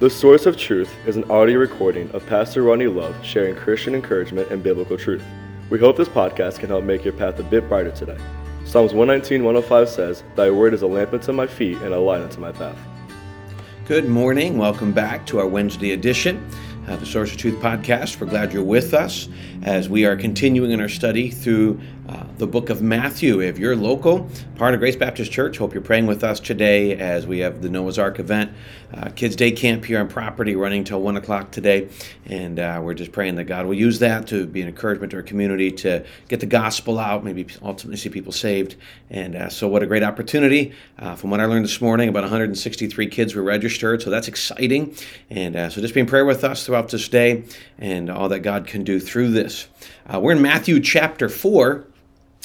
The Source of Truth is an audio recording of Pastor Ronnie Love sharing Christian encouragement and biblical truth. We hope this podcast can help make your path a bit brighter today. Psalms 119, 105 says, Thy word is a lamp unto my feet and a light unto my path. Good morning. Welcome back to our Wednesday edition of the Source of Truth podcast. We're glad you're with us as we are continuing in our study through uh, the book of Matthew. If you're local, part of Grace Baptist Church, hope you're praying with us today as we have the Noah's Ark event, uh, Kids Day Camp here on property running till 1 o'clock today. And uh, we're just praying that God will use that to be an encouragement to our community to get the gospel out, maybe ultimately see people saved. And uh, so, what a great opportunity. Uh, from what I learned this morning, about 163 kids were registered, so that's exciting. And so, just be in prayer with us throughout this day and all that God can do through this. we're in Matthew chapter 4.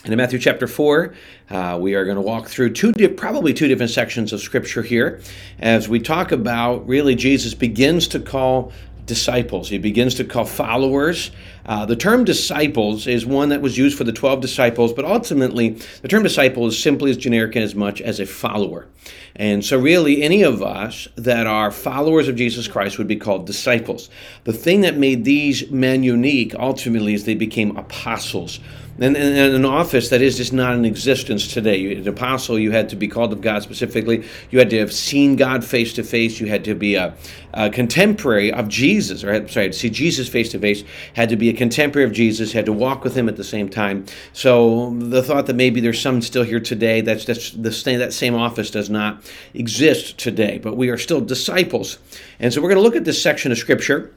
And in Matthew chapter 4, uh, we are going to walk through two, di- probably two different sections of scripture here as we talk about really Jesus begins to call disciples. He begins to call followers. Uh, the term disciples is one that was used for the 12 disciples, but ultimately, the term disciple is simply as generic as much as a follower. And so, really, any of us that are followers of Jesus Christ would be called disciples. The thing that made these men unique ultimately is they became apostles and, and, and, an office that is just not in existence today. You, An apostle, you had to be called of God specifically. You had to have seen God face to face. You had to be a, a contemporary of Jesus, or sorry, to see Jesus face to face. Had to be a contemporary of Jesus. Had to walk with Him at the same time. So the thought that maybe there's some still here today. That's that's the same, that same office does not exist today. But we are still disciples, and so we're going to look at this section of Scripture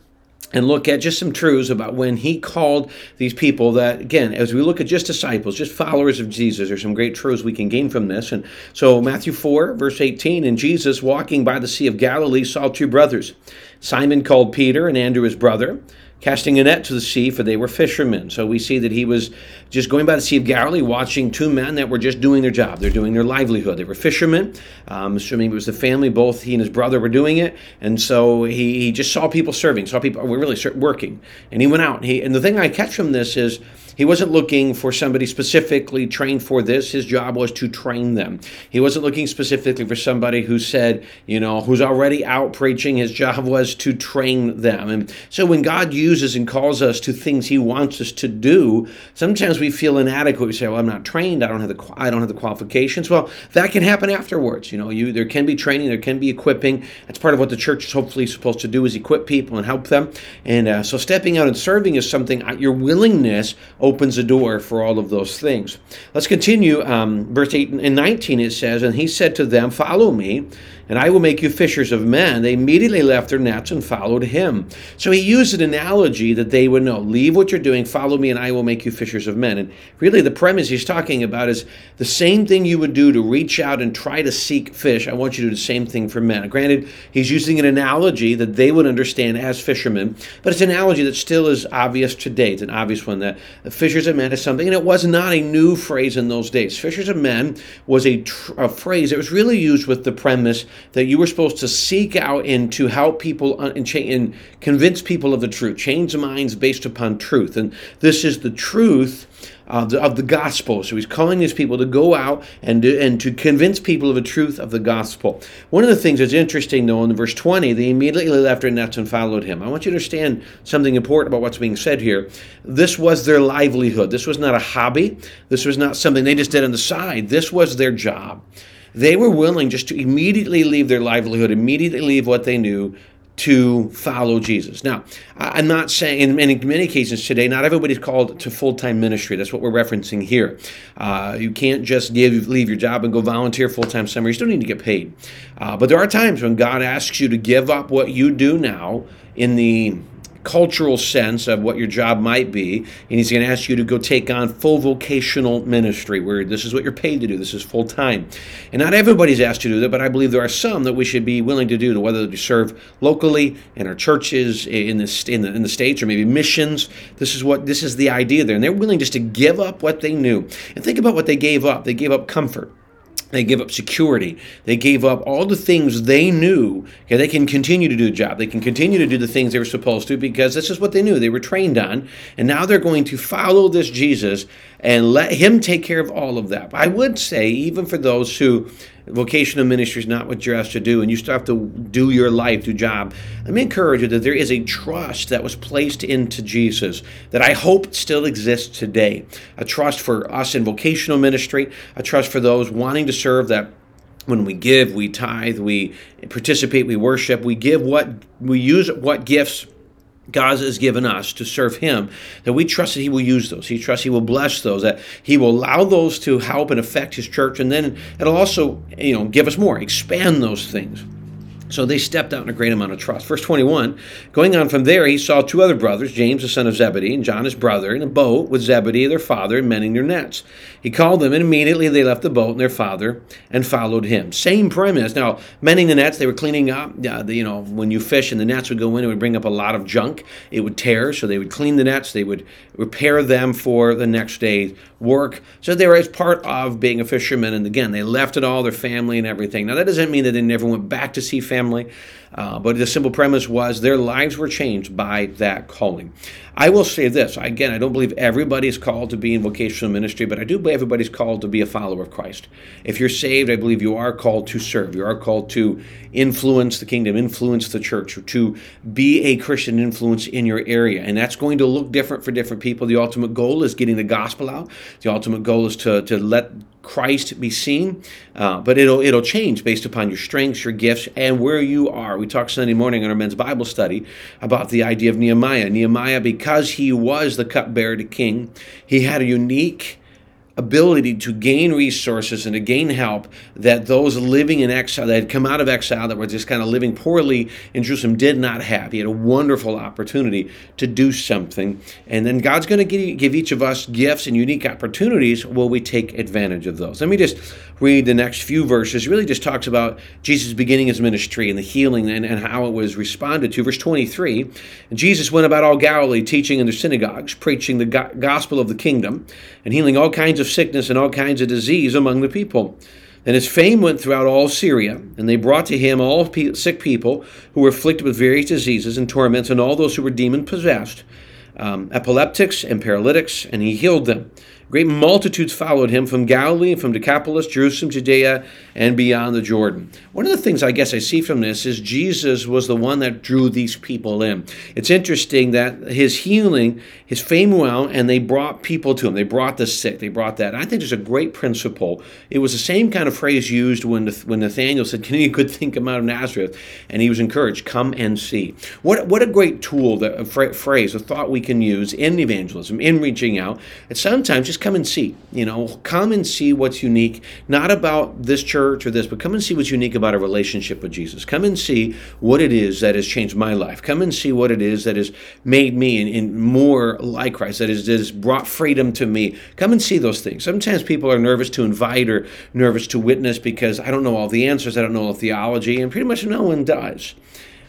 and look at just some truths about when he called these people that again as we look at just disciples just followers of jesus there's some great truths we can gain from this. And so matthew 4 verse 18 and jesus walking by the sea of galilee saw two brothers. Simon called peter and andrew his brother casting a net to the sea, for they were fishermen. So we see that he was just going by the Sea of Galilee, watching two men that were just doing their job. They're doing their livelihood. They were fishermen. Um, assuming it was the family, both he and his brother were doing it. And so he, he just saw people serving, saw people were really working. And he went out. And, he, and the thing I catch from this is he wasn't looking for somebody specifically trained for this. His job was to train them. He wasn't looking specifically for somebody who said, you know, who's already out preaching. His job was to train them. And so when God uses and calls us to things He wants us to do, sometimes we feel inadequate. We say, "Well, I'm not trained. I don't have the I don't have the qualifications." Well, that can happen afterwards. You know, you there can be training, there can be equipping. That's part of what the church is hopefully supposed to do is equip people and help them. And uh, so, stepping out and serving is something. Uh, your willingness opens the door for all of those things. Let's continue. Um, verse 8 and 19 it says, And he said to them, Follow me and I will make you fishers of men. They immediately left their nets and followed him. So he used an analogy that they would know leave what you're doing, follow me, and I will make you fishers of men. And really, the premise he's talking about is the same thing you would do to reach out and try to seek fish. I want you to do the same thing for men. Granted, he's using an analogy that they would understand as fishermen, but it's an analogy that still is obvious today. It's an obvious one that fishers of men is something, and it was not a new phrase in those days. Fishers of men was a, tr- a phrase that was really used with the premise that you were supposed to seek out and to help people and, cha- and convince people of the truth, change minds based upon truth. And this is the truth of the, of the gospel. So he's calling these people to go out and to, and to convince people of the truth of the gospel. One of the things that's interesting, though, in verse 20, they immediately left their nets and followed him. I want you to understand something important about what's being said here. This was their livelihood. This was not a hobby. This was not something they just did on the side. This was their job. They were willing just to immediately leave their livelihood, immediately leave what they knew to follow Jesus. Now, I'm not saying in many, many cases today, not everybody's called to full time ministry. That's what we're referencing here. Uh, you can't just give, leave your job and go volunteer full time somewhere. You still need to get paid. Uh, but there are times when God asks you to give up what you do now in the cultural sense of what your job might be, and he's going to ask you to go take on full vocational ministry, where this is what you're paid to do. This is full time, and not everybody's asked to do that, but I believe there are some that we should be willing to do, whether to serve locally in our churches, in the in the, in the states, or maybe missions. This is what this is the idea there, and they're willing just to give up what they knew. And think about what they gave up. They gave up comfort. They gave up security. They gave up all the things they knew. Okay, they can continue to do the job. They can continue to do the things they were supposed to because this is what they knew. They were trained on. And now they're going to follow this Jesus and let him take care of all of that. I would say, even for those who vocational ministry is not what you're asked to do, and you still have to do your life, do job, let me encourage you that there is a trust that was placed into Jesus that I hope still exists today. A trust for us in vocational ministry, a trust for those wanting to serve that when we give, we tithe, we participate, we worship, we give what we use what gifts God has given us to serve Him, that we trust that He will use those. He trusts He will bless those, that He will allow those to help and affect His church, and then it'll also, you know, give us more, expand those things. So they stepped out in a great amount of trust. Verse 21 Going on from there, he saw two other brothers, James the son of Zebedee and John his brother, in a boat with Zebedee their father, mending their nets. He called them, and immediately they left the boat and their father and followed him. Same premise. Now, mending the nets, they were cleaning up. Uh, the, you know, when you fish and the nets would go in, it would bring up a lot of junk. It would tear, so they would clean the nets. They would repair them for the next day's work. So they were as part of being a fisherman. And again, they left it all, their family and everything. Now, that doesn't mean that they never went back to see family. Uh, but the simple premise was their lives were changed by that calling. I will say this again, I don't believe everybody is called to be in vocational ministry, but I do believe everybody's called to be a follower of Christ. If you're saved, I believe you are called to serve. You are called to influence the kingdom, influence the church, or to be a Christian influence in your area. And that's going to look different for different people. The ultimate goal is getting the gospel out, the ultimate goal is to, to let Christ be seen, uh, but it'll it'll change based upon your strengths, your gifts, and where you are. We talked Sunday morning in our men's Bible study about the idea of Nehemiah. Nehemiah, because he was the cupbearer to king, he had a unique ability to gain resources and to gain help that those living in exile, that had come out of exile, that were just kind of living poorly in Jerusalem, did not have. He had a wonderful opportunity to do something. And then God's going to give each of us gifts and unique opportunities. Will we take advantage of those? Let me just read the next few verses. It really just talks about Jesus beginning his ministry and the healing and, and how it was responded to. Verse 23 Jesus went about all Galilee, teaching in the synagogues, preaching the gospel of the kingdom, and healing all kinds of sickness and all kinds of disease among the people. And his fame went throughout all Syria, and they brought to him all sick people who were afflicted with various diseases and torments, and all those who were demon possessed, um, epileptics and paralytics, and he healed them. Great multitudes followed him from Galilee, and from Decapolis, Jerusalem, Judea, and beyond the Jordan. One of the things I guess I see from this is Jesus was the one that drew these people in. It's interesting that his healing, his fame went out, and they brought people to him. They brought the sick. They brought that. And I think there's a great principle. It was the same kind of phrase used when when Nathaniel said, "Can any good thing come out of Nazareth?" And he was encouraged, "Come and see." What what a great tool, that, a phrase, a thought we can use in evangelism, in reaching out. And sometimes just come and see. You know, come and see what's unique, not about this church or this, but come and see what's unique about a relationship with Jesus. Come and see what it is that has changed my life. Come and see what it is that has made me in, in more like Christ, that has, that has brought freedom to me. Come and see those things. Sometimes people are nervous to invite or nervous to witness because I don't know all the answers, I don't know all the theology, and pretty much no one does.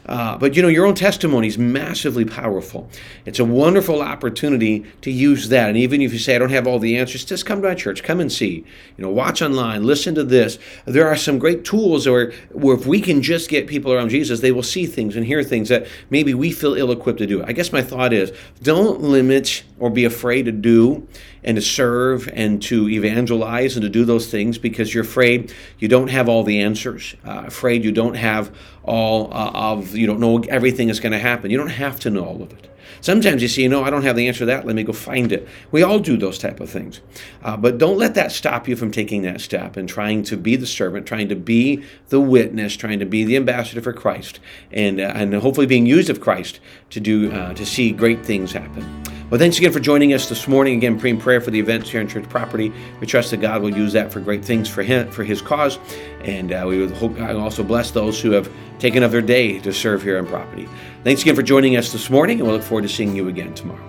Uh, but you know, your own testimony is massively powerful. It's a wonderful opportunity to use that. And even if you say, I don't have all the answers, just come to our church, come and see. You know, watch online, listen to this. There are some great tools where, where if we can just get people around Jesus, they will see things and hear things that maybe we feel ill equipped to do. I guess my thought is don't limit or be afraid to do and to serve and to evangelize and to do those things because you're afraid you don't have all the answers, uh, afraid you don't have all uh, of, you don't know everything is going to happen. You don't have to know all of it. Sometimes you see, you know, I don't have the answer to that. Let me go find it. We all do those type of things, uh, but don't let that stop you from taking that step and trying to be the servant, trying to be the witness, trying to be the ambassador for Christ, and uh, and hopefully being used of Christ to do uh, to see great things happen. Well, thanks again for joining us this morning. Again, praying prayer for the events here in church property. We trust that God will use that for great things for him, for His cause, and uh, we would hope God also bless those who have taken up their day to serve here on property. Thanks again for joining us this morning, and we'll look forward to seeing you again tomorrow.